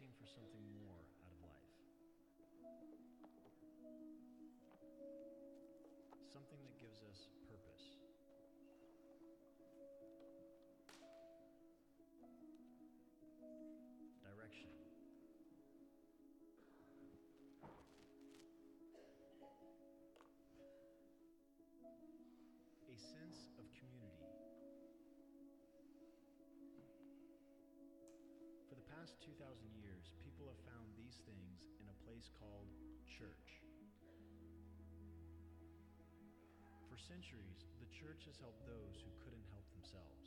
looking for something more out of life. Something that gives us purpose. Direction. A sense of community. For the past 2,000 years, people have found these things in a place called church. For centuries, the church has helped those who couldn't help themselves.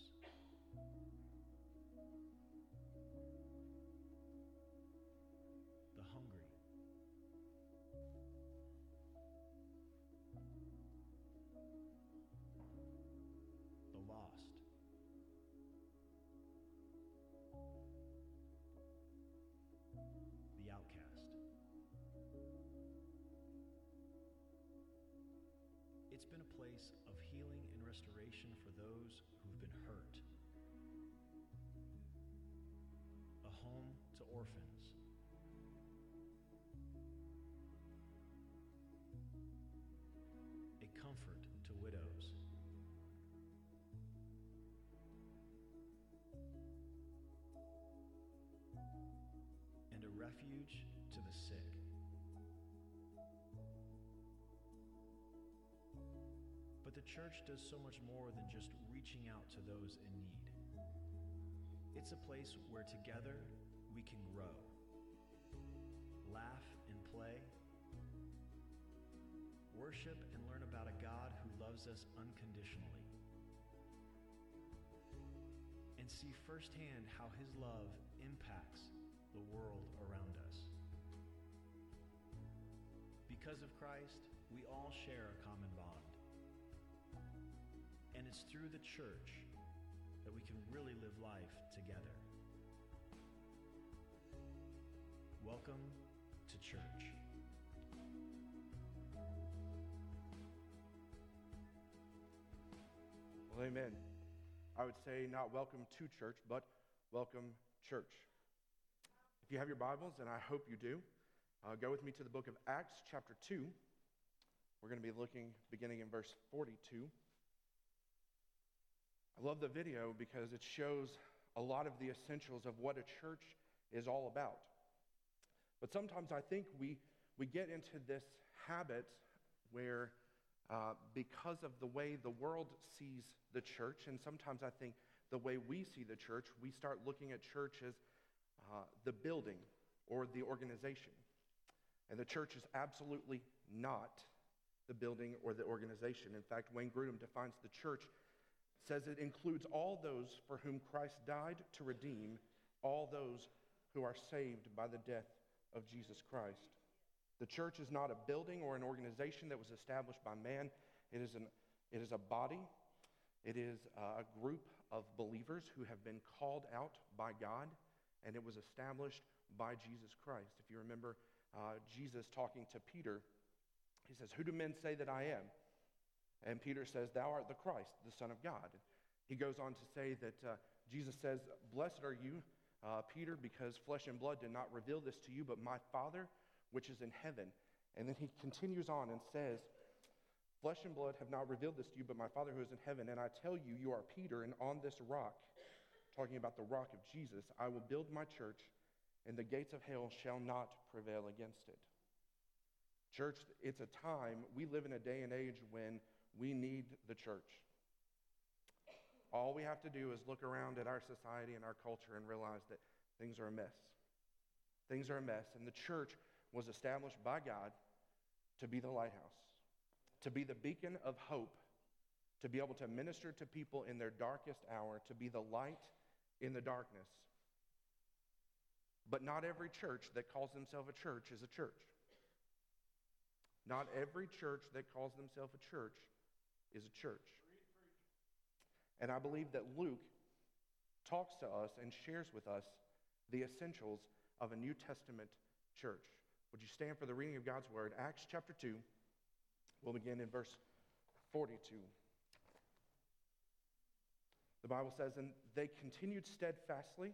Restoration for those who've been hurt, a home to orphans, a comfort to widows. And a refuge to the sick. But the church does so much more than just reaching out to those in need. It's a place where together we can grow, laugh and play, worship and learn about a God who loves us unconditionally, and see firsthand how his love impacts the world around us. Because of Christ, we all share a common it's through the church that we can really live life together. Welcome to church. Well, amen. I would say not welcome to church, but welcome church. If you have your Bibles, and I hope you do, uh, go with me to the book of Acts, chapter 2. We're going to be looking beginning in verse 42. I love the video because it shows a lot of the essentials of what a church is all about. But sometimes I think we, we get into this habit where, uh, because of the way the world sees the church, and sometimes I think the way we see the church, we start looking at church as uh, the building or the organization. And the church is absolutely not the building or the organization. In fact, Wayne Grudem defines the church says it includes all those for whom Christ died to redeem, all those who are saved by the death of Jesus Christ. The church is not a building or an organization that was established by man, it is, an, it is a body. It is a group of believers who have been called out by God, and it was established by Jesus Christ. If you remember uh, Jesus talking to Peter, he says, Who do men say that I am? And Peter says, Thou art the Christ, the Son of God. He goes on to say that uh, Jesus says, Blessed are you, uh, Peter, because flesh and blood did not reveal this to you, but my Father which is in heaven. And then he continues on and says, Flesh and blood have not revealed this to you, but my Father who is in heaven. And I tell you, you are Peter, and on this rock, talking about the rock of Jesus, I will build my church, and the gates of hell shall not prevail against it. Church, it's a time, we live in a day and age when we need the church. All we have to do is look around at our society and our culture and realize that things are a mess. Things are a mess, and the church was established by God to be the lighthouse, to be the beacon of hope, to be able to minister to people in their darkest hour, to be the light in the darkness. But not every church that calls themselves a church is a church. Not every church that calls themselves a church is a church. And I believe that Luke talks to us and shares with us the essentials of a New Testament church. Would you stand for the reading of God's word? Acts chapter 2. We'll begin in verse 42. The Bible says, And they continued steadfastly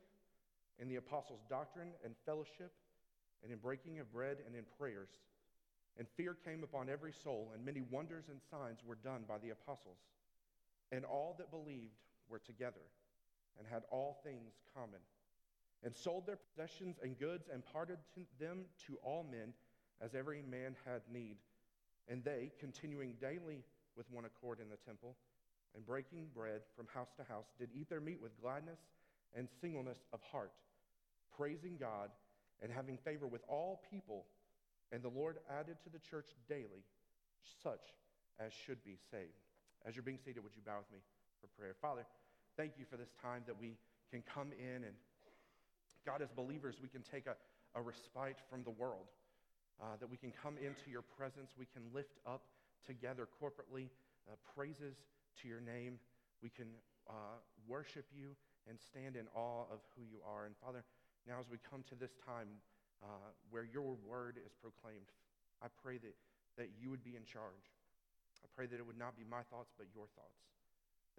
in the apostles' doctrine and fellowship, and in breaking of bread and in prayers. And fear came upon every soul, and many wonders and signs were done by the apostles. And all that believed were together and had all things common, and sold their possessions and goods and parted to them to all men as every man had need. And they, continuing daily with one accord in the temple, and breaking bread from house to house, did eat their meat with gladness and singleness of heart, praising God and having favor with all people. And the Lord added to the church daily such as should be saved. As you're being seated, would you bow with me for prayer? Father, thank you for this time that we can come in and, God, as believers, we can take a, a respite from the world, uh, that we can come into your presence, we can lift up together corporately uh, praises to your name, we can uh, worship you and stand in awe of who you are. And Father, now as we come to this time uh, where your word is proclaimed, I pray that, that you would be in charge. I pray that it would not be my thoughts, but your thoughts.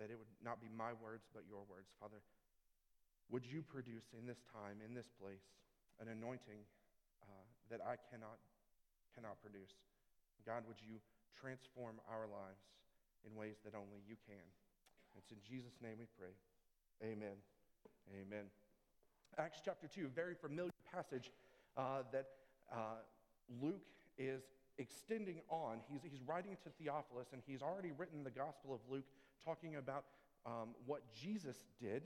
That it would not be my words, but your words. Father, would you produce in this time, in this place, an anointing uh, that I cannot, cannot produce? God, would you transform our lives in ways that only you can? It's in Jesus' name we pray. Amen. Amen. Acts chapter 2, very familiar passage uh, that uh, Luke is extending on. He's, he's writing to Theophilus, and he's already written the Gospel of Luke talking about um, what Jesus did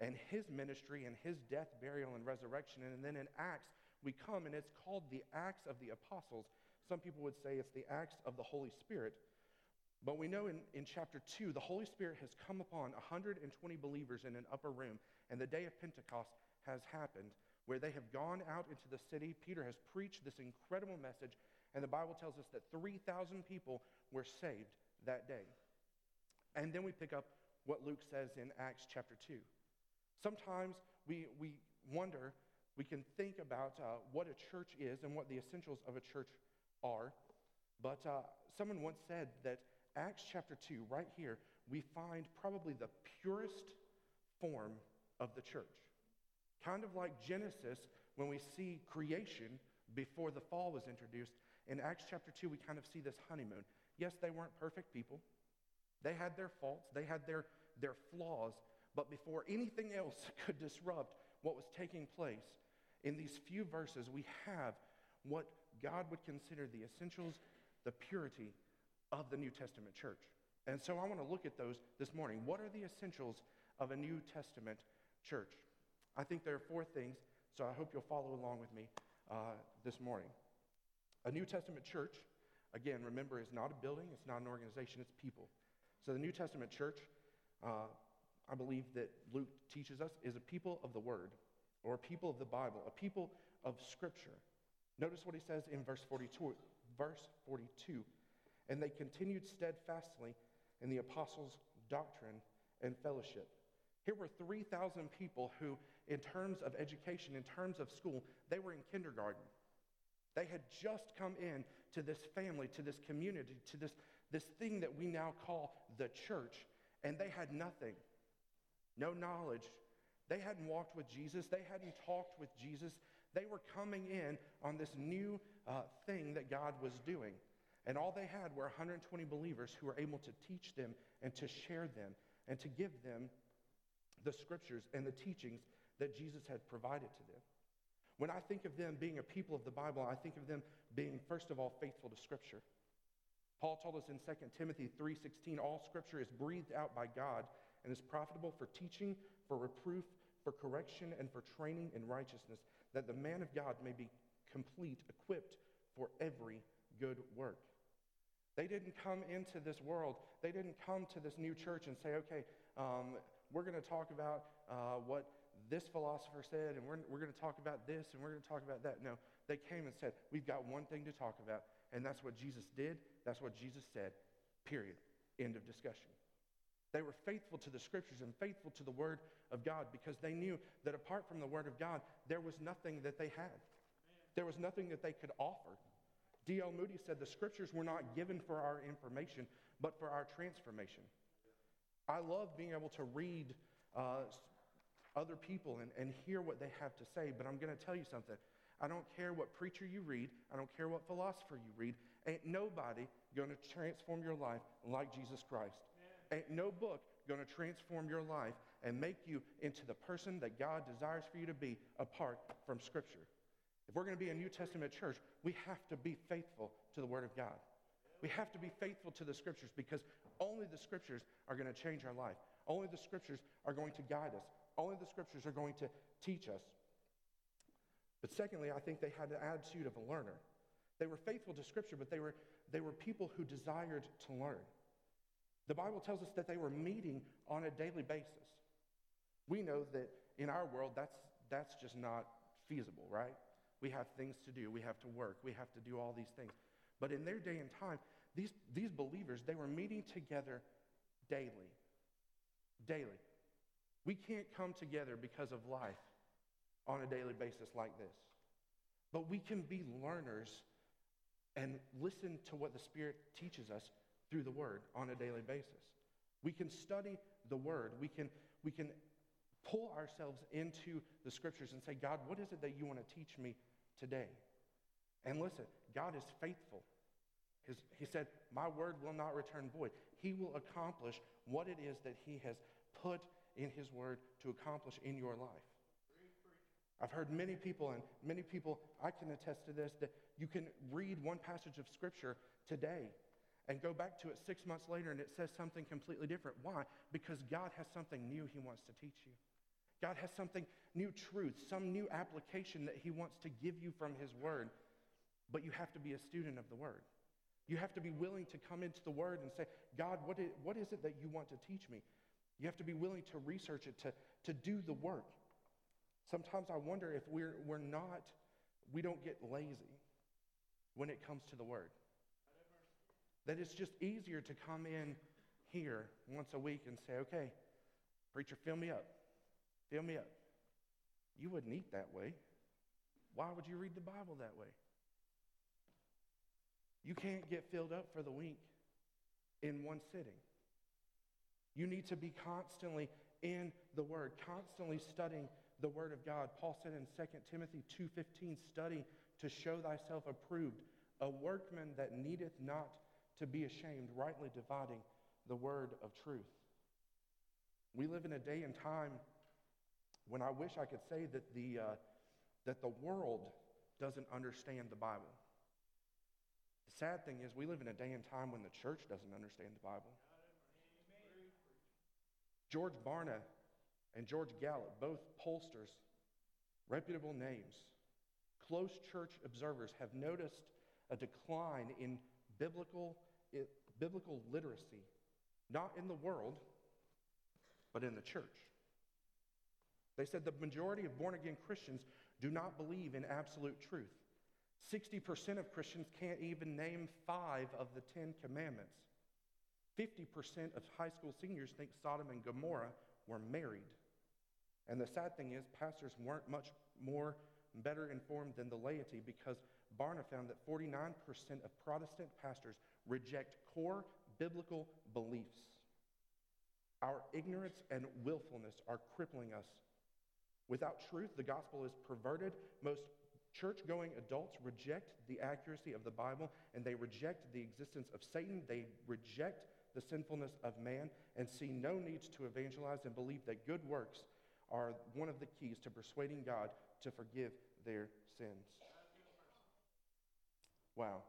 and his ministry and his death, burial, and resurrection. And then in Acts, we come, and it's called the Acts of the Apostles. Some people would say it's the Acts of the Holy Spirit. But we know in, in chapter 2, the Holy Spirit has come upon 120 believers in an upper room, and the day of Pentecost has happened where they have gone out into the city. Peter has preached this incredible message, and the Bible tells us that 3,000 people were saved that day. And then we pick up what Luke says in Acts chapter 2. Sometimes we, we wonder, we can think about uh, what a church is and what the essentials of a church are. But uh, someone once said that Acts chapter 2, right here, we find probably the purest form of the church. Kind of like Genesis, when we see creation before the fall was introduced, in Acts chapter 2, we kind of see this honeymoon. Yes, they weren't perfect people, they had their faults, they had their, their flaws, but before anything else could disrupt what was taking place, in these few verses, we have what God would consider the essentials, the purity of the New Testament church. And so I want to look at those this morning. What are the essentials of a New Testament church? I think there are four things, so I hope you'll follow along with me uh, this morning. A New Testament church, again, remember, is not a building, it's not an organization, it's people. So the New Testament church, uh, I believe that Luke teaches us, is a people of the Word, or a people of the Bible, a people of Scripture. Notice what he says in verse 42. Verse 42 and they continued steadfastly in the apostles' doctrine and fellowship. Here were 3,000 people who, in terms of education, in terms of school, they were in kindergarten. They had just come in to this family, to this community, to this, this thing that we now call the church, and they had nothing. No knowledge. They hadn't walked with Jesus. They hadn't talked with Jesus. They were coming in on this new uh, thing that God was doing. And all they had were 120 believers who were able to teach them and to share them and to give them the scriptures and the teachings that Jesus had provided to them. When I think of them being a people of the Bible, I think of them being, first of all, faithful to Scripture. Paul told us in 2 Timothy 3:16, all Scripture is breathed out by God and is profitable for teaching, for reproof, for correction, and for training in righteousness, that the man of God may be complete, equipped for every good work. They didn't come into this world, they didn't come to this new church and say, okay, um, we're going to talk about uh, what this philosopher said, and we're, we're going to talk about this, and we're going to talk about that. No, they came and said, we've got one thing to talk about, and that's what Jesus did, that's what Jesus said, period. End of discussion. They were faithful to the scriptures and faithful to the word of God because they knew that apart from the word of God, there was nothing that they had. There was nothing that they could offer. D.L. Moody said the scriptures were not given for our information, but for our transformation. I love being able to read uh, other people and, and hear what they have to say. But I'm going to tell you something. I don't care what preacher you read. I don't care what philosopher you read. Ain't nobody going to transform your life like Jesus Christ. Ain't no book going to transform your life and make you into the person that God desires for you to be apart from Scripture. If we're going to be a New Testament church, we have to be faithful to the Word of God. We have to be faithful to the Scriptures because only the Scriptures are going to change our life. Only the Scriptures are going to guide us. Only the Scriptures are going to teach us. But secondly, I think they had the attitude of a learner. They were faithful to Scripture, but they were, they were people who desired to learn. The Bible tells us that they were meeting on a daily basis. We know that in our world, that's, that's just not feasible, right? We have things to do, we have to work, we have to do all these things. But in their day and time, these, these believers, they were meeting together daily. Daily. We can't come together because of life on a daily basis like this. But we can be learners and listen to what the Spirit teaches us through the Word on a daily basis. We can study the Word. We can, we can pull ourselves into the Scriptures and say, God, what is it that you want to teach me today? And listen, God is faithful. His, he said, My word will not return void. He will accomplish what it is that He has put in His word to accomplish in your life. I've heard many people, and many people, I can attest to this, that you can read one passage of Scripture today and go back to it six months later and it says something completely different. Why? Because God has something new He wants to teach you. God has something new truth, some new application that He wants to give you from His Word. But you have to be a student of the Word. You have to be willing to come into the Word and say, God, what is, what is it that you want to teach me? You have to be willing to research it, to, to do the work. Sometimes I wonder if we're, we're not, we don't get lazy when it comes to the Word. That it's just easier to come in here once a week and say, okay, preacher, fill me up. Fill me up. You wouldn't eat that way. Why would you read the Bible that way? You can't get filled up for the week in one sitting. You need to be constantly in the Word, constantly studying the Word of God. Paul said in 2 Timothy 2.15, study to show thyself approved, a workman that needeth not to be ashamed, rightly dividing the word of truth. We live in a day and time when I wish I could say that the, uh, that the world doesn't understand the Bible. The sad thing is, we live in a day and time when the church doesn't understand the Bible. George Barna and George Gallup, both pollsters, reputable names, close church observers, have noticed a decline in biblical, biblical literacy, not in the world, but in the church. They said the majority of born again Christians do not believe in absolute truth. 60% of Christians can't even name five of the Ten Commandments. 50% of high school seniors think Sodom and Gomorrah were married. And the sad thing is, pastors weren't much more better informed than the laity because Barna found that 49% of Protestant pastors reject core biblical beliefs. Our ignorance and willfulness are crippling us. Without truth, the gospel is perverted. Most church going adults reject the accuracy of the Bible and they reject the existence of Satan. They reject the sinfulness of man and see no needs to evangelize and believe that good works are one of the keys to persuading God to forgive their sins. Wow.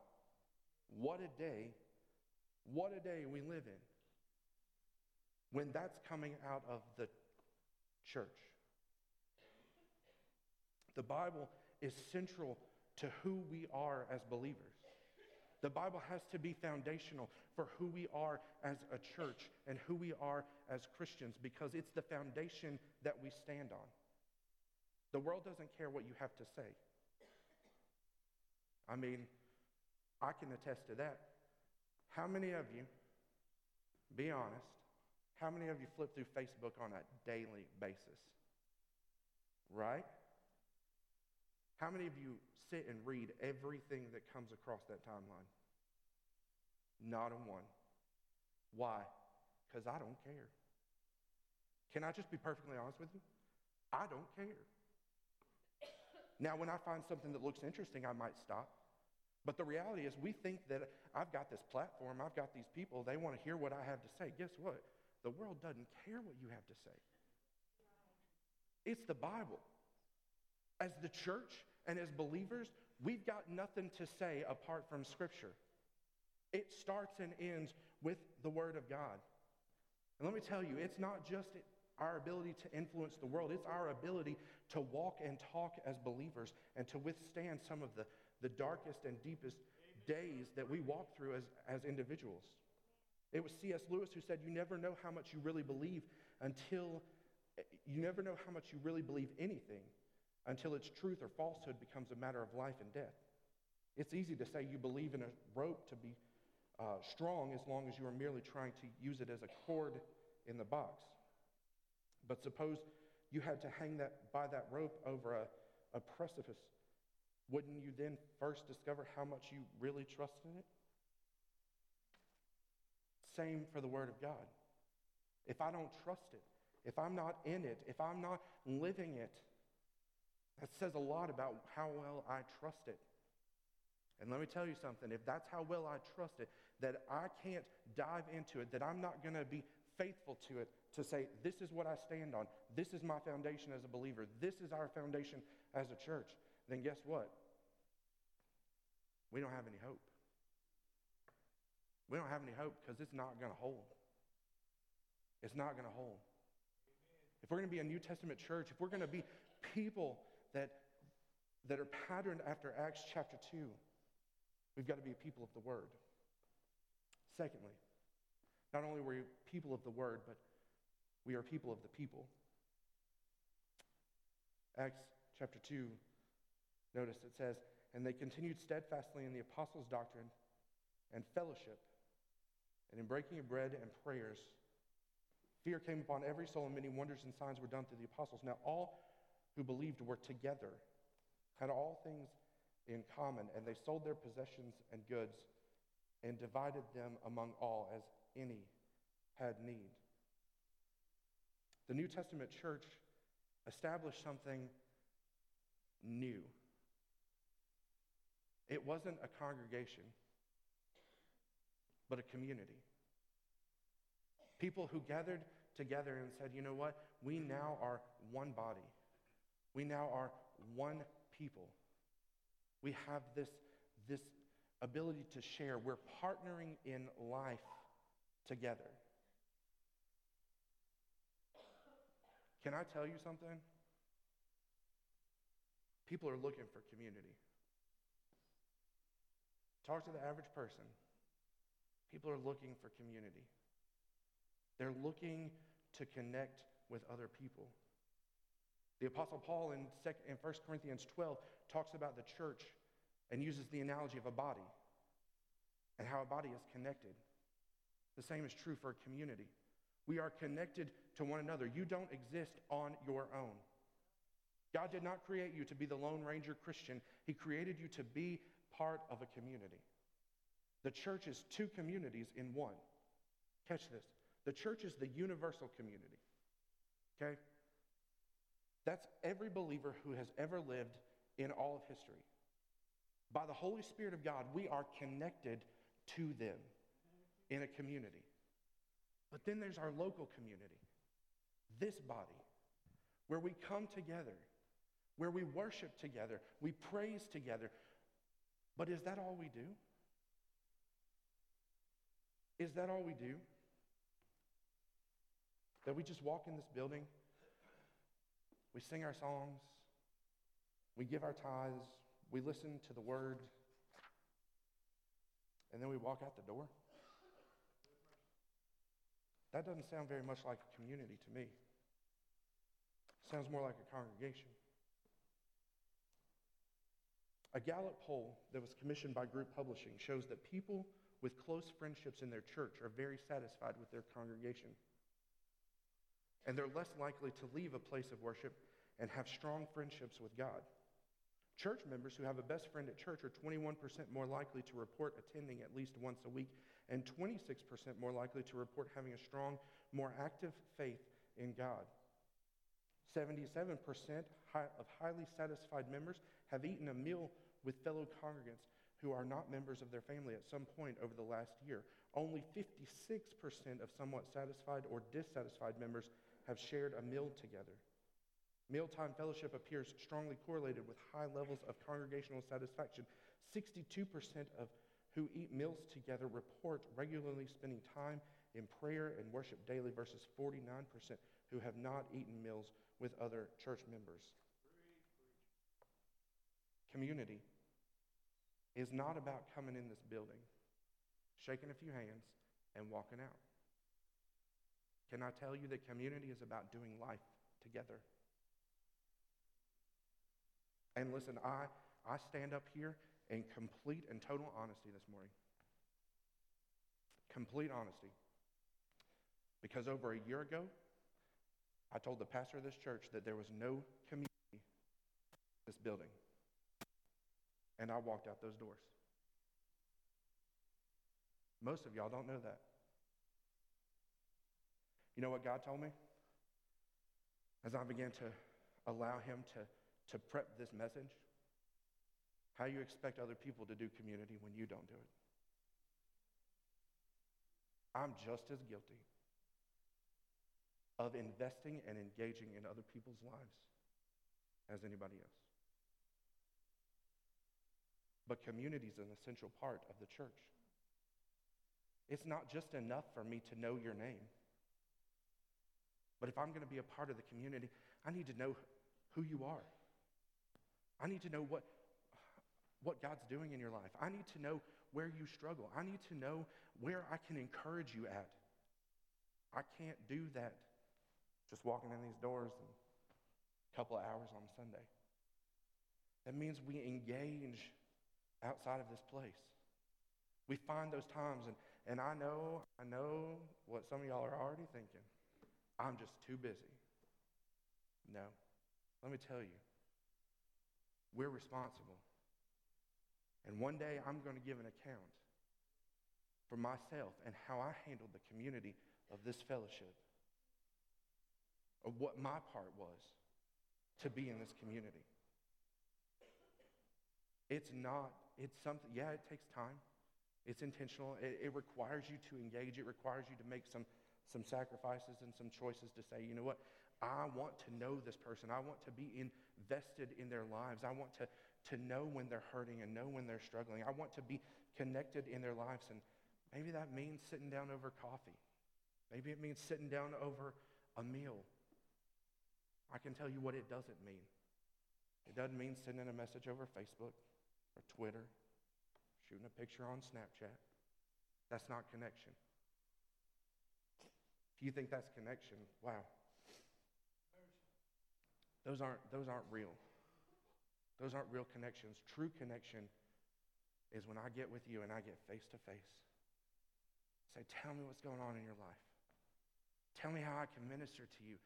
What a day. What a day we live in when that's coming out of the church. The Bible is central to who we are as believers. The Bible has to be foundational for who we are as a church and who we are as Christians because it's the foundation that we stand on. The world doesn't care what you have to say. I mean, I can attest to that. How many of you, be honest, how many of you flip through Facebook on a daily basis? Right? How many of you sit and read everything that comes across that timeline? Not a one. Why? Because I don't care. Can I just be perfectly honest with you? I don't care. Now, when I find something that looks interesting, I might stop. But the reality is, we think that I've got this platform, I've got these people, they want to hear what I have to say. Guess what? The world doesn't care what you have to say. It's the Bible. As the church and as believers, we've got nothing to say apart from Scripture. It starts and ends with the Word of God. And let me tell you, it's not just our ability to influence the world, it's our ability to walk and talk as believers and to withstand some of the, the darkest and deepest days that we walk through as, as individuals. It was C.S. Lewis who said, You never know how much you really believe until you never know how much you really believe anything until its truth or falsehood becomes a matter of life and death. It's easy to say you believe in a rope to be uh, strong as long as you are merely trying to use it as a cord in the box. But suppose you had to hang that by that rope over a, a precipice. Wouldn't you then first discover how much you really trust in it? Same for the Word of God. If I don't trust it, if I'm not in it, if I'm not living it, that says a lot about how well I trust it. And let me tell you something if that's how well I trust it, that I can't dive into it, that I'm not going to be faithful to it to say, this is what I stand on, this is my foundation as a believer, this is our foundation as a church, then guess what? We don't have any hope. We don't have any hope because it's not going to hold. It's not going to hold. If we're going to be a New Testament church, if we're going to be people that, that are patterned after Acts chapter 2, we've got to be a people of the Word. Secondly, not only were we people of the Word, but we are people of the people. Acts chapter 2, notice it says, And they continued steadfastly in the apostles' doctrine and fellowship, and in breaking of bread and prayers. Fear came upon every soul, and many wonders and signs were done through the apostles. Now, all who believed were together, had all things in common, and they sold their possessions and goods and divided them among all as any had need. The New Testament church established something new. It wasn't a congregation, but a community. People who gathered together and said, you know what? We now are one body. We now are one people. We have this, this ability to share. We're partnering in life together. Can I tell you something? People are looking for community. Talk to the average person. People are looking for community. They're looking to connect with other people. The Apostle Paul in, 1 Corinthians 12 talks about the church and uses the analogy of a body and how a body is connected. The same is true for a community. We are connected to one another. You don't exist on your own. God did not create you to be the Lone Ranger Christian, He created you to be part of a community. The church is two communities in one. Catch this. The church is the universal community. Okay? That's every believer who has ever lived in all of history. By the Holy Spirit of God, we are connected to them in a community. But then there's our local community, this body, where we come together, where we worship together, we praise together. But is that all we do? Is that all we do? That we just walk in this building, we sing our songs, we give our tithes, we listen to the word, and then we walk out the door? That doesn't sound very much like a community to me. It Sounds more like a congregation. A Gallup poll that was commissioned by Group Publishing shows that people with close friendships in their church are very satisfied with their congregation. And they're less likely to leave a place of worship and have strong friendships with God. Church members who have a best friend at church are 21% more likely to report attending at least once a week and 26% more likely to report having a strong, more active faith in God. 77% of highly satisfied members have eaten a meal with fellow congregants who are not members of their family at some point over the last year. Only 56% of somewhat satisfied or dissatisfied members have shared a meal together. Mealtime fellowship appears strongly correlated with high levels of congregational satisfaction. 62% of who eat meals together report regularly spending time in prayer and worship daily versus 49% who have not eaten meals with other church members. Community is not about coming in this building, shaking a few hands, and walking out. Can I tell you that community is about doing life together? And listen, I, I stand up here in complete and total honesty this morning. Complete honesty. Because over a year ago, I told the pastor of this church that there was no community in this building. And I walked out those doors. Most of y'all don't know that. You know what God told me? As I began to allow Him to, to prep this message, how you expect other people to do community when you don't do it. I'm just as guilty of investing and engaging in other people's lives as anybody else. But community is an essential part of the church. It's not just enough for me to know your name. But if I'm going to be a part of the community, I need to know who you are. I need to know what, what God's doing in your life. I need to know where you struggle. I need to know where I can encourage you at. I can't do that just walking in these doors and a couple of hours on Sunday. That means we engage outside of this place. We find those times, and, and I know, I know what some of y'all are already thinking. I'm just too busy. No. Let me tell you, we're responsible. And one day I'm going to give an account for myself and how I handled the community of this fellowship of what my part was to be in this community. It's not, it's something, yeah, it takes time. It's intentional. It, it, requires you to engage. It requires you to make some, some sacrifices and some choices to say, you know what, I want to know this person. I want to be invested in their lives. I want to, to know when they're hurting and know when they're struggling. I want to be connected in their lives. And maybe that means sitting down over coffee. Maybe it means sitting down over a meal. I can tell you what it doesn't mean. It doesn't mean sending a message over Facebook or Twitter, shooting a picture on Snapchat. That's not connection. If you think that's connection, wow. Those aren't, those aren't real. Those aren't real connections. True connection is when I get with you and I get face to face. Say, tell me what's going on in your life. Tell me how I can minister to you.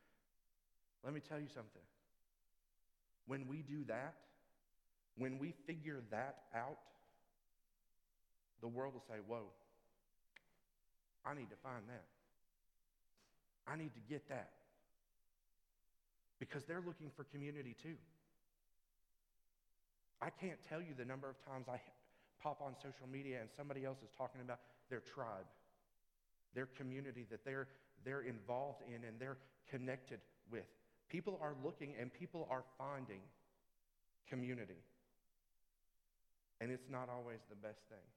Let me tell you something. When we do that, when we figure that out, the world will say, Whoa, I need to find that. I need to get that. Because they're looking for community too. I can't tell you the number of times I pop on social media and somebody else is talking about their tribe, their community that they're, they're involved in and they're connected with. People are looking and people are finding community. And it's not always the best thing.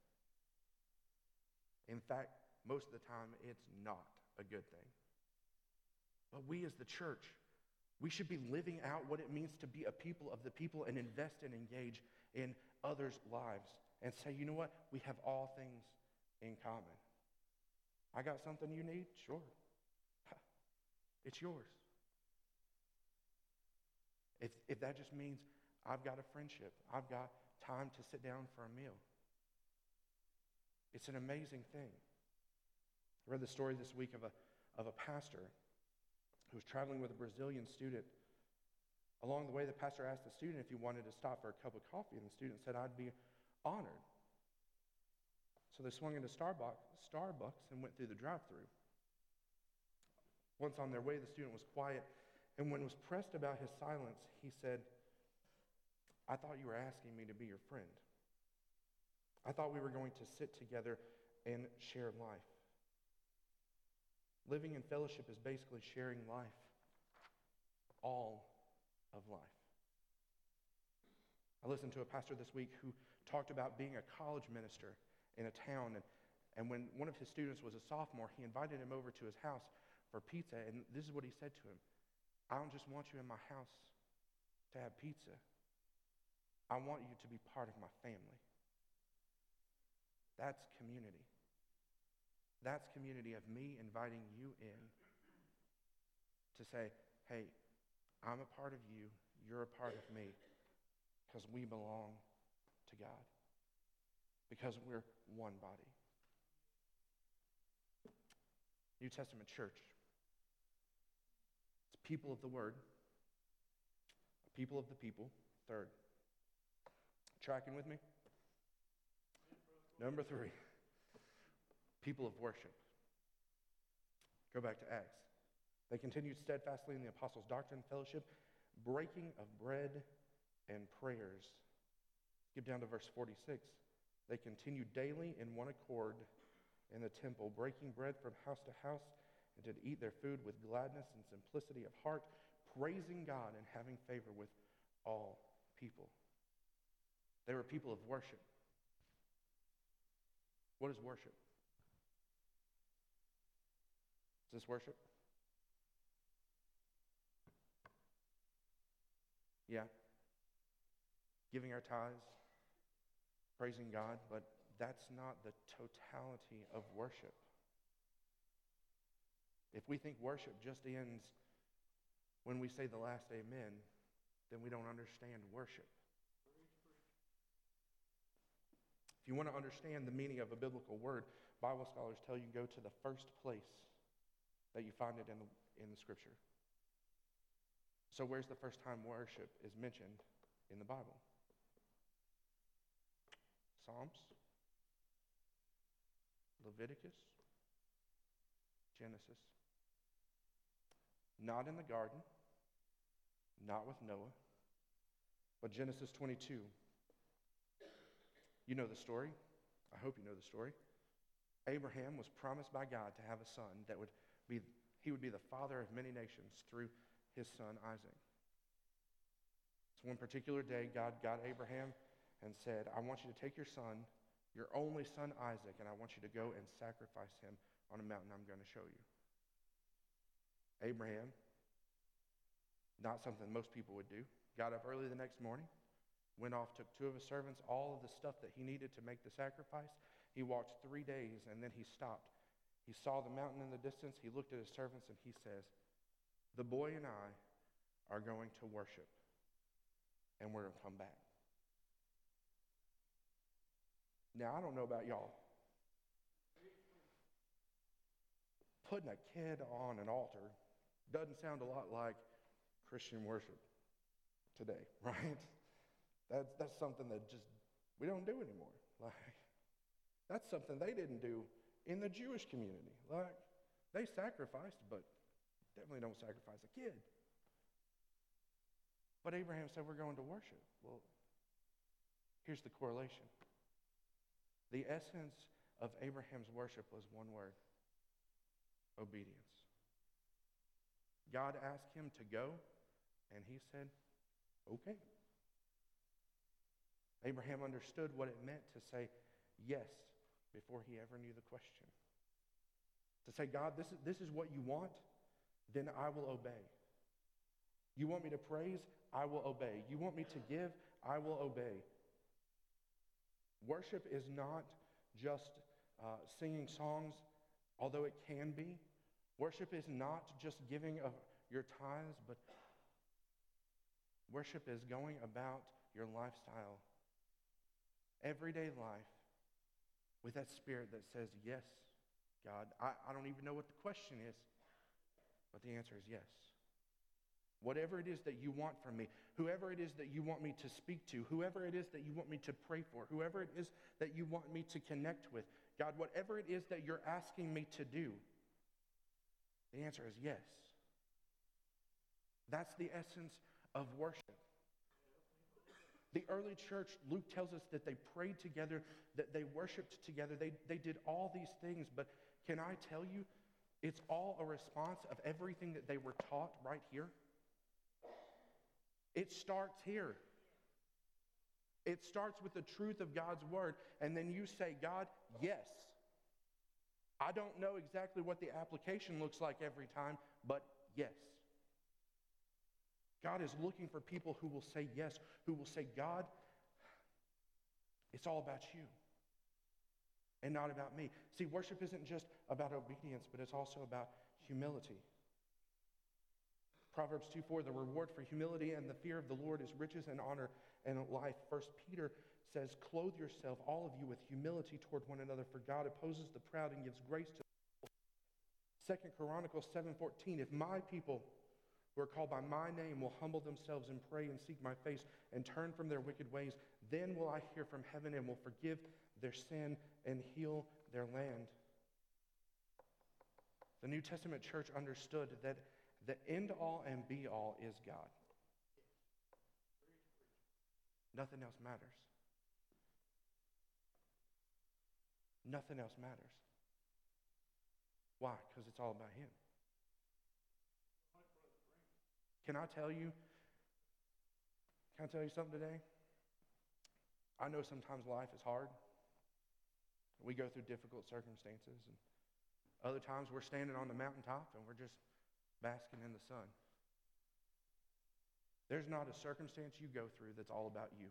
In fact, most of the time, it's not a good thing. But we as the church, we should be living out what it means to be a people of the people and invest and engage in others' lives and say, you know what? We have all things in common. I got something you need? Sure. It's yours. If, if that just means I've got a friendship, I've got time to sit down for a meal, it's an amazing thing. I read the story this week of a, of a pastor who was traveling with a Brazilian student. Along the way, the pastor asked the student if he wanted to stop for a cup of coffee, and the student said, I'd be honored. So they swung into Starbucks, Starbucks and went through the drive through. Once on their way, the student was quiet And when was pressed about his silence, he said, I thought you were asking me to be your friend. I thought we were going to sit together and share life. Living in fellowship is basically sharing life, all of life. I listened to a pastor this week who talked about being a college minister in a town. And, and when one of his students was a sophomore, he invited him over to his house for pizza. And this is what he said to him I don't just want you in my house to have pizza, I want you to be part of my family. That's community. That's community of me inviting you in to say, hey, I'm a part of you, you're a part of me, because we belong to God, because we're one body. New Testament church. It's people of the word, people of the people. Third. Tracking with me? Number three, people of worship. Go back to Acts. They continued steadfastly in the apostles' doctrine, fellowship, breaking of bread, and prayers. Skip down to verse 46. They continued daily in one accord in the temple, breaking bread from house to house, and did eat their food with gladness and simplicity of heart, praising God and having favor with all people. They were people of worship. What is worship? Is this worship? Yeah. Giving our tithes, praising God, but that's not the totality of worship. If we think worship just ends when we say the last amen, then we don't understand worship. If you want to understand the meaning of a biblical word, Bible scholars tell you go to the first place that you find it in the, in the scripture. So, where's the first time worship is mentioned in the Bible? Psalms, Leviticus, Genesis. Not in the garden, not with Noah, but Genesis 22 you know the story. I hope you know the story. Abraham was promised by God to have a son that would be, he would be the father of many nations through his son Isaac. So one particular day, God got Abraham and said, I want you to take your son, your only son Isaac, and I want you to go and sacrifice him on a mountain I'm going to show you. Abraham, not something most people would do, got up early the next morning, went off, took two of his servants, all of the stuff that he needed to make the sacrifice. He walked three days and then he stopped. He saw the mountain in the distance. He looked at his servants and he says, The boy and I are going to worship and we're going to come back. Now, I don't know about y'all. Putting a kid on an altar doesn't sound a lot like Christian worship today, right? That's, that's something that just we don't do anymore. Like, that's something they didn't do in the Jewish community. Like, they sacrificed, but definitely don't sacrifice a kid. But Abraham said, We're going to worship. Well, here's the correlation the essence of Abraham's worship was one word obedience. God asked him to go, and he said, Okay. Abraham understood what it meant to say yes before he ever knew the question. To say, God, this is, this is what you want, then I will obey. You want me to praise? I will obey. You want me to give? I will obey. Worship is not just uh, singing songs, although it can be. Worship is not just giving of your tithes, but worship is going about your lifestyle everyday life with that spirit that says, Yes, God. I, I don't even know what the question is, but the answer is yes. Whatever it is that you want from me, whoever it is that you want me to speak to, whoever it is that you want me to pray for, whoever it is that you want me to connect with, God, whatever it is that you're asking me to do, the answer is yes. That's the essence of worship. The early church, Luke tells us that they prayed together, that they worshiped together, they, they did all these things. But can I tell you, it's all a response of everything that they were taught right here. It starts here. It starts with the truth of God's word, and then you say, God, yes. I don't know exactly what the application looks like every time, but yes. God is looking for people who will say yes, who will say, God, it's all about you and not about me. See, worship isn't just about obedience, but it's also about humility. Proverbs 2 4, the reward for humility and the fear of the Lord is riches and honor and life. First Peter says, Clothe yourself, all of you, with humility toward one another, for God opposes the proud and gives grace to the humble. Second Chronicles 7:14, if my people who are called by my name will humble themselves and pray and seek my face and turn from their wicked ways, then will I hear from heaven and will forgive their sin and heal their land. The New Testament church understood that the end all and be all is God. Nothing else matters. Nothing else matters. Why? Because it's all about Him. Can I tell you? Can I tell you something today? I know sometimes life is hard. We go through difficult circumstances, and other times we're standing on the mountaintop and we're just basking in the sun. There's not a circumstance you go through that's all about you.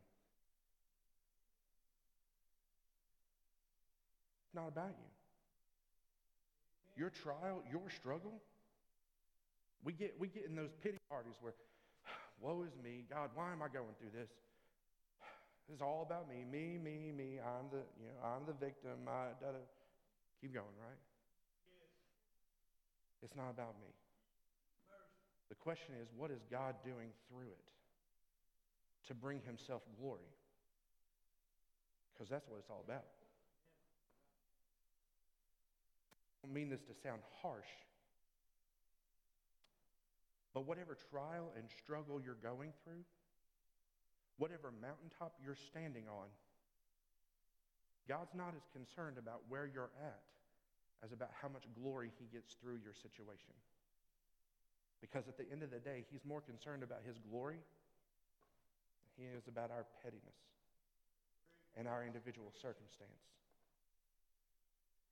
It's not about you. Your trial, your struggle, we get, we get in those pity parties where, woe is me, God, why am I going through this? It's all about me, me, me, me. I'm the, you know, I'm the victim. I, da, da. Keep going, right? Yes. It's not about me. The question is, what is God doing through it to bring himself glory? Because that's what it's all about. I don't mean this to sound harsh, but whatever trial and struggle you're going through, whatever mountaintop you're standing on, God's not as concerned about where you're at as about how much glory he gets through your situation. Because at the end of the day, he's more concerned about his glory than he is about our pettiness and our individual circumstance.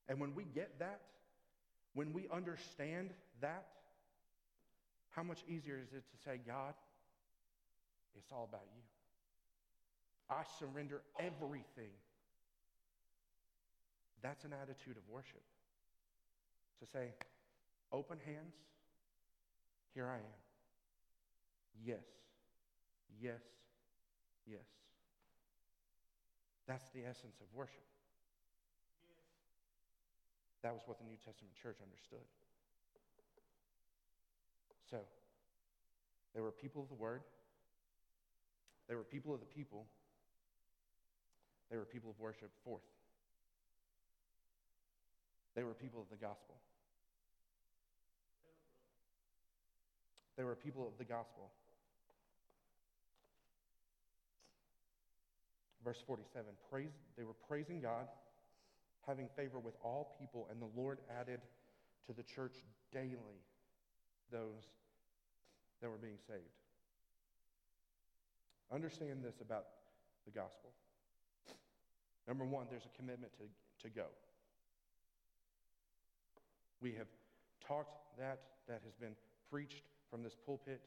And when we get that, when we understand that, how much easier is it to say, God, it's all about you? I surrender everything. That's an attitude of worship. To say, open hands, here I am. Yes, yes, yes. That's the essence of worship. That was what the New Testament church understood. So, they were people of the word. They were people of the people. They were people of worship. Fourth, they were people of the gospel. They were people of the gospel. Verse 47 praise, they were praising God, having favor with all people, and the Lord added to the church daily those that were being saved. Understand this about the gospel. Number one, there's a commitment to, to go. We have talked that, that has been preached from this pulpit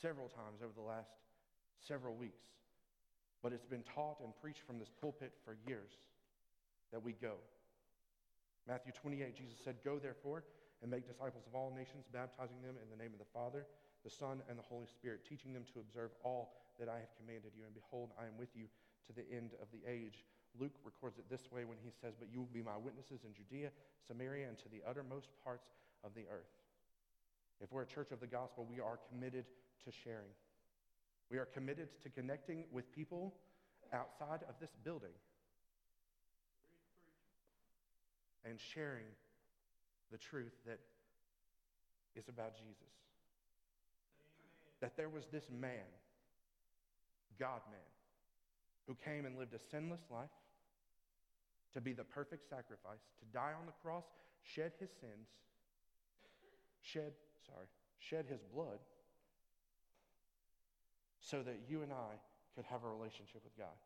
several times over the last several weeks. But it's been taught and preached from this pulpit for years that we go. Matthew 28, Jesus said, Go therefore and make disciples of all nations, baptizing them in the name of the Father, the Son, and the Holy Spirit, teaching them to observe all that I have commanded you. And behold, I am with you to the end of the age. Luke records it this way when he says, But you will be my witnesses in Judea, Samaria, and to the uttermost parts of the earth. If we're a church of the gospel, we are committed to sharing. We are committed to connecting with people outside of this building and sharing the truth that is about Jesus. that there was this man, God man, who came and lived a sinless life to be the perfect sacrifice, to die on the cross, shed his sins, shed, sorry, shed his blood so that you and I could have a relationship with God.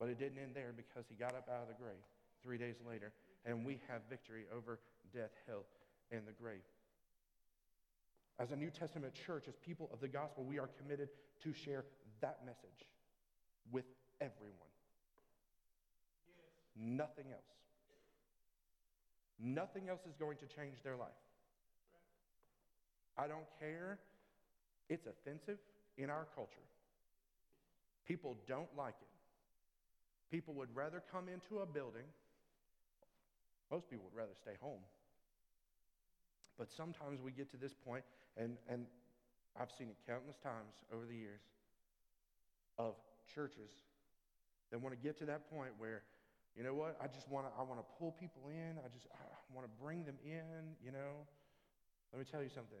But it didn't end there because he got up out of the grave three days later, and we have victory over death, hell, and the grave. As a New Testament church, as people of the gospel, we are committed to share that message with everyone. Yes. Nothing else. Nothing else is going to change their life. I don't care. It's offensive in our culture. People don't like it. People would rather come into a building. Most people would rather stay home. But sometimes we get to this point, and, and I've seen it countless times over the years, of churches that want to get to that point where, you know what, I just want to, I want to pull people in. I just, I want to bring them in, you know. Let me tell you something.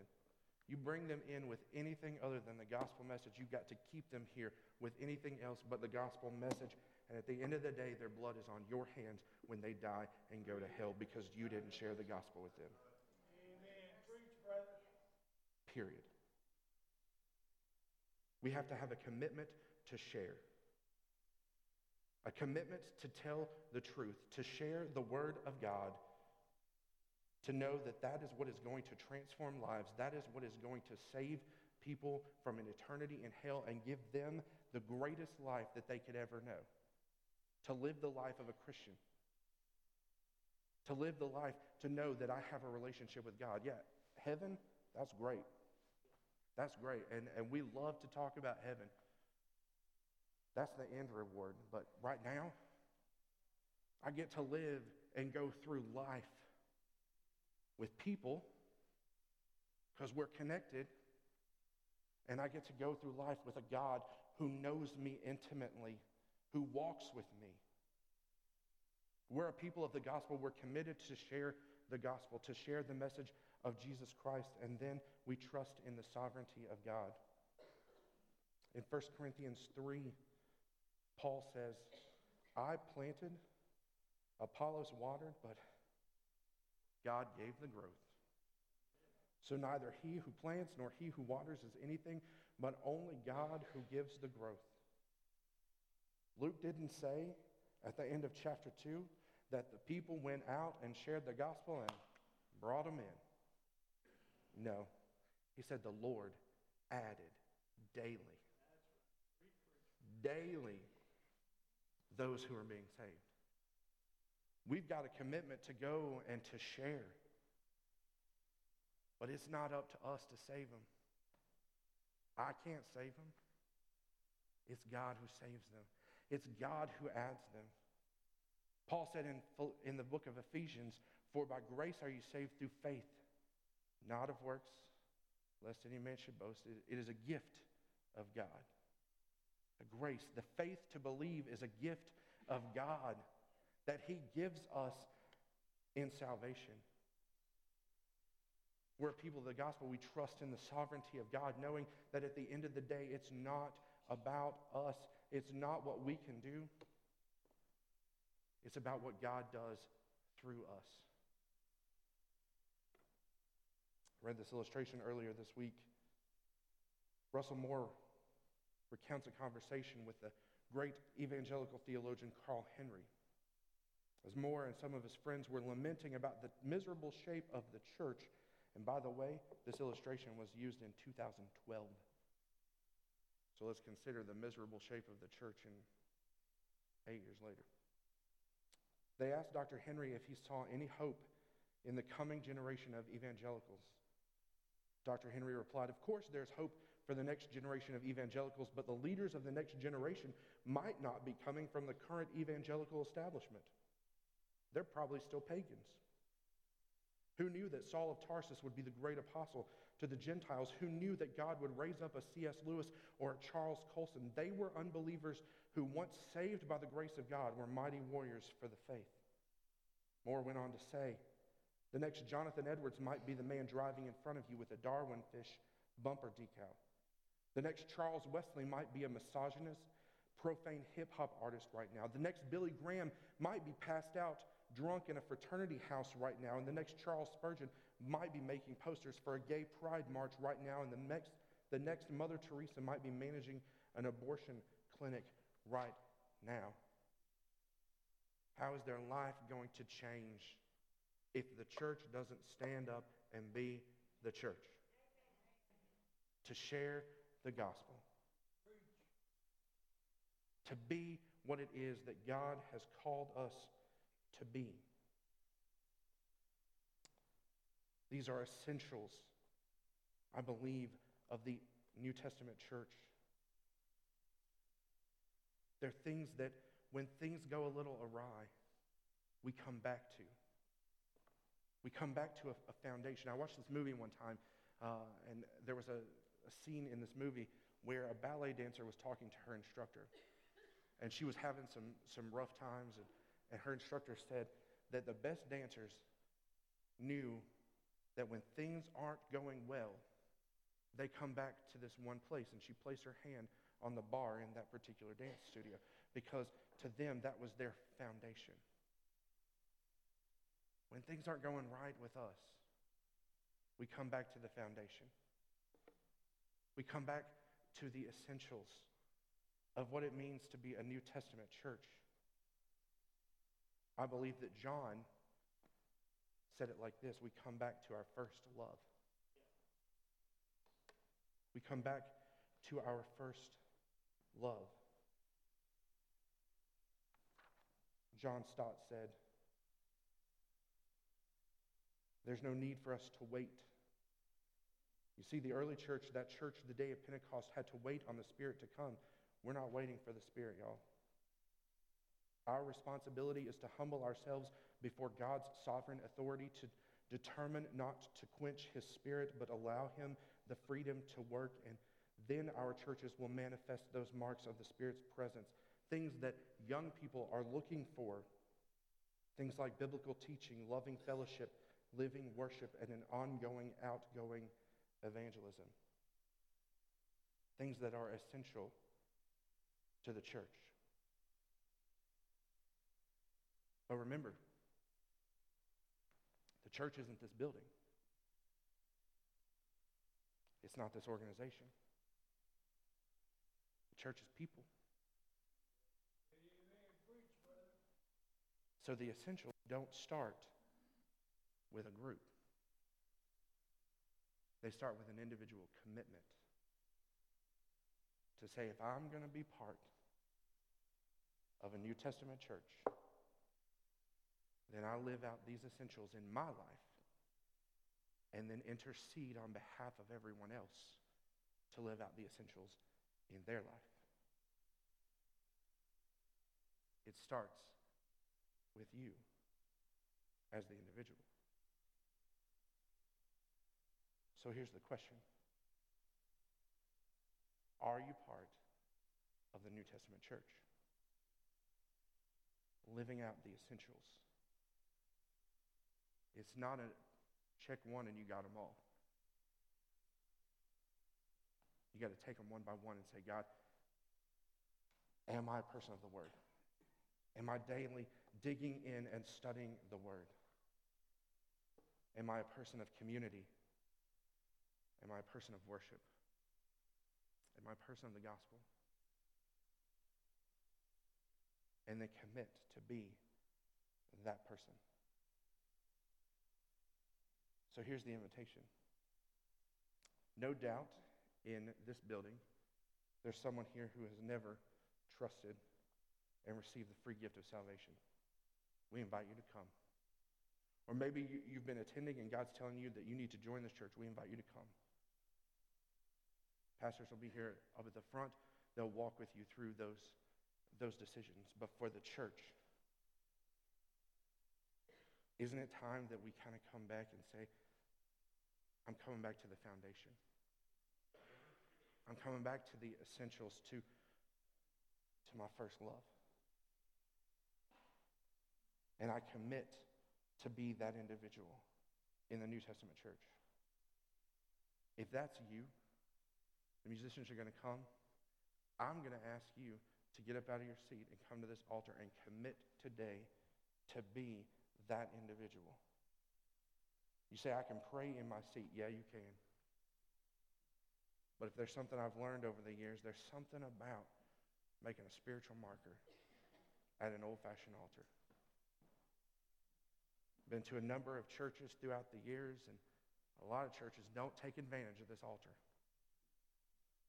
You bring them in with anything other than the gospel message, you've got to keep them here with anything else but the gospel message. And at the end of the day, their blood is on your hands when they die and go to hell because you didn't share the gospel with them. Period. We have to have a commitment to share. A commitment to tell the truth, to share the word of God to know that that is what is going to transform lives. That is what is going to save people from an eternity in hell and give them the greatest life that they could ever know. To live the life of a Christian. To live the life to know that I have a relationship with God. Yeah, heaven, that's great. That's great. And, and we love to talk about heaven. That's the end reward. But right now, I get to live and go through life with people because we're connected. And I get to go through life with a God who knows me intimately, who walks with me. We're a people of the gospel. We're committed to share the gospel, to share the message of Jesus Christ, and then we trust in the sovereignty of God. In 1 Corinthians 3, Paul says, I planted, Apollos watered, but God gave the growth. So neither he who plants nor he who waters is anything, but only God who gives the growth. Luke didn't say at the end of chapter 2 that the people went out and shared the gospel and brought them in. No. He said the Lord added daily, daily, those who are being saved. We've got a commitment to go and to share. But it's not up to us to save them. I can't save them. It's God who saves them. It's God who adds them. Paul said in, in the book of Ephesians, For by grace are you saved through faith, not of works, lest any man should boast. It is a gift of God. A grace. The faith to believe is a gift of God that he gives us in salvation. We're people of the gospel. We trust in the sovereignty of God, knowing that at the end of the day, it's not about us. It's not what we can do. It's about what God does through us. I read this illustration earlier this week. Russell Moore recounts a conversation with the great evangelical theologian Carl Henry as Moore and some of his friends were lamenting about the miserable shape of the church. And by the way, this illustration was used in 2012. So let's consider the miserable shape of the church in eight years later. They asked Dr. Henry if he saw any hope in the coming generation of evangelicals. Dr. Henry replied, Of course, there's hope for the next generation of evangelicals, but the leaders of the next generation might not be coming from the current evangelical establishment. They're probably still pagans. Who knew that Saul of Tarsus would be the great apostle to the Gentiles? Who knew that God would raise up a C.S. Lewis or a Charles Colson? They were unbelievers who, once saved by the grace of God, were mighty warriors for the faith. Moore went on to say, the next Jonathan Edwards might be the man driving in front of you with a Darwin fish bumper decal. The next Charles Wesley might be a misogynist, profane hip hop artist right now. The next Billy Graham might be passed out drunk in a fraternity house right now. And the next Charles Spurgeon might be making posters for a gay pride march right now. And the next, the next Mother Teresa might be managing an abortion clinic right now. How is their life going to change if the church doesn't stand up and be the church? To share the gospel. To be what it is that God has called us to be. These are essentials, I believe, of the New Testament church. They're things that, when things go a little awry, we come back to. We come back to a, a foundation. I watched this movie one time, uh, and there was a, a scene in this movie where a ballet dancer was talking to her instructor. And she was having some, some rough times, and, and her instructor said that the best dancers knew that when things aren't going well, they come back to this one place. And she placed her hand on the bar in that particular dance studio because to them that was their foundation. When things aren't going right with us, we come back to the foundation. We come back to the essentials of what it means to be a New Testament church. I believe that John said it like this we come back to our first love. We come back to our first love. John Stott said, There's no need for us to wait. You see, the early church, that church the day of Pentecost, had to wait on the Spirit to come. We're not waiting for the Spirit, y'all. Our responsibility is to humble ourselves before God's sovereign authority to determine not to quench his spirit, but allow him the freedom to work. And then our churches will manifest those marks of the Spirit's presence. Things that young people are looking for. Things like biblical teaching, loving fellowship, living worship, and an ongoing, outgoing evangelism. Things that are essential to the church. But remember, the church isn't this building. It's not this organization. The church is people. So the essentials don't start with a group. They start with an individual commitment to say, if I'm going to be part of a New Testament church, then I live out these essentials in my life and then intercede on behalf of everyone else to live out the essentials in their life. It starts with you as the individual. So here's the question Are you part of the New Testament church? living out the essentials. It's not a check one and you got them all. You got to take them one by one and say, God, am I a person of the Word? Am I daily digging in and studying the Word? Am I a person of community? Am I a person of worship? Am I a person of the gospel? and then commit to be that person. So here's the invitation. No doubt in this building, there's someone here who has never trusted and received the free gift of salvation. We invite you to come. Or maybe you've been attending and God's telling you that you need to join this church. We invite you to come. Pastors will be here up at the front. They'll walk with you through those those decisions, but for the church, isn't it time that we kind of come back and say, I'm coming back to the foundation? I'm coming back to the essentials, to, to my first love. And I commit to be that individual in the New Testament church. If that's you, The musicians are going to come. I'm going to ask you to get up out of your seat and come to this altar and commit today to be that individual. You say, I can pray in my seat. Yeah, you can. But if there's something I've learned over the years, there's something about making a spiritual marker at an old fashioned altar. Been to a number of churches throughout the years, and a lot of churches don't take advantage of this altar.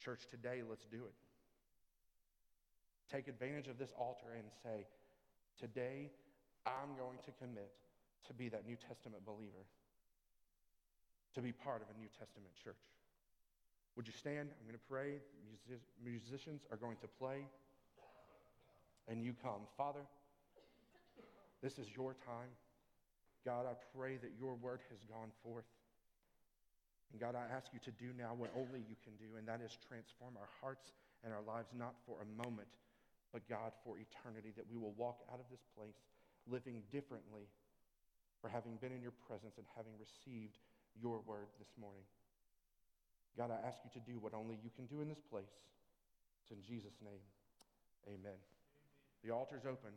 Church, today, let's do it. Take advantage of this altar and say, Today, I'm going to commit to be that New Testament believer, to be part of a New Testament church. Would you stand? I'm going to pray. Music- musicians are going to play, and you come. Father, this is your time. God, I pray that your word has gone forth. And God, I ask you to do now what only you can do, and that is transform our hearts and our lives, not for a moment, but God, for eternity, that we will walk out of this place living differently for having been in your presence and having received your word this morning. God, I ask you to do what only you can do in this place. It's in Jesus' name. Amen. The altar's open.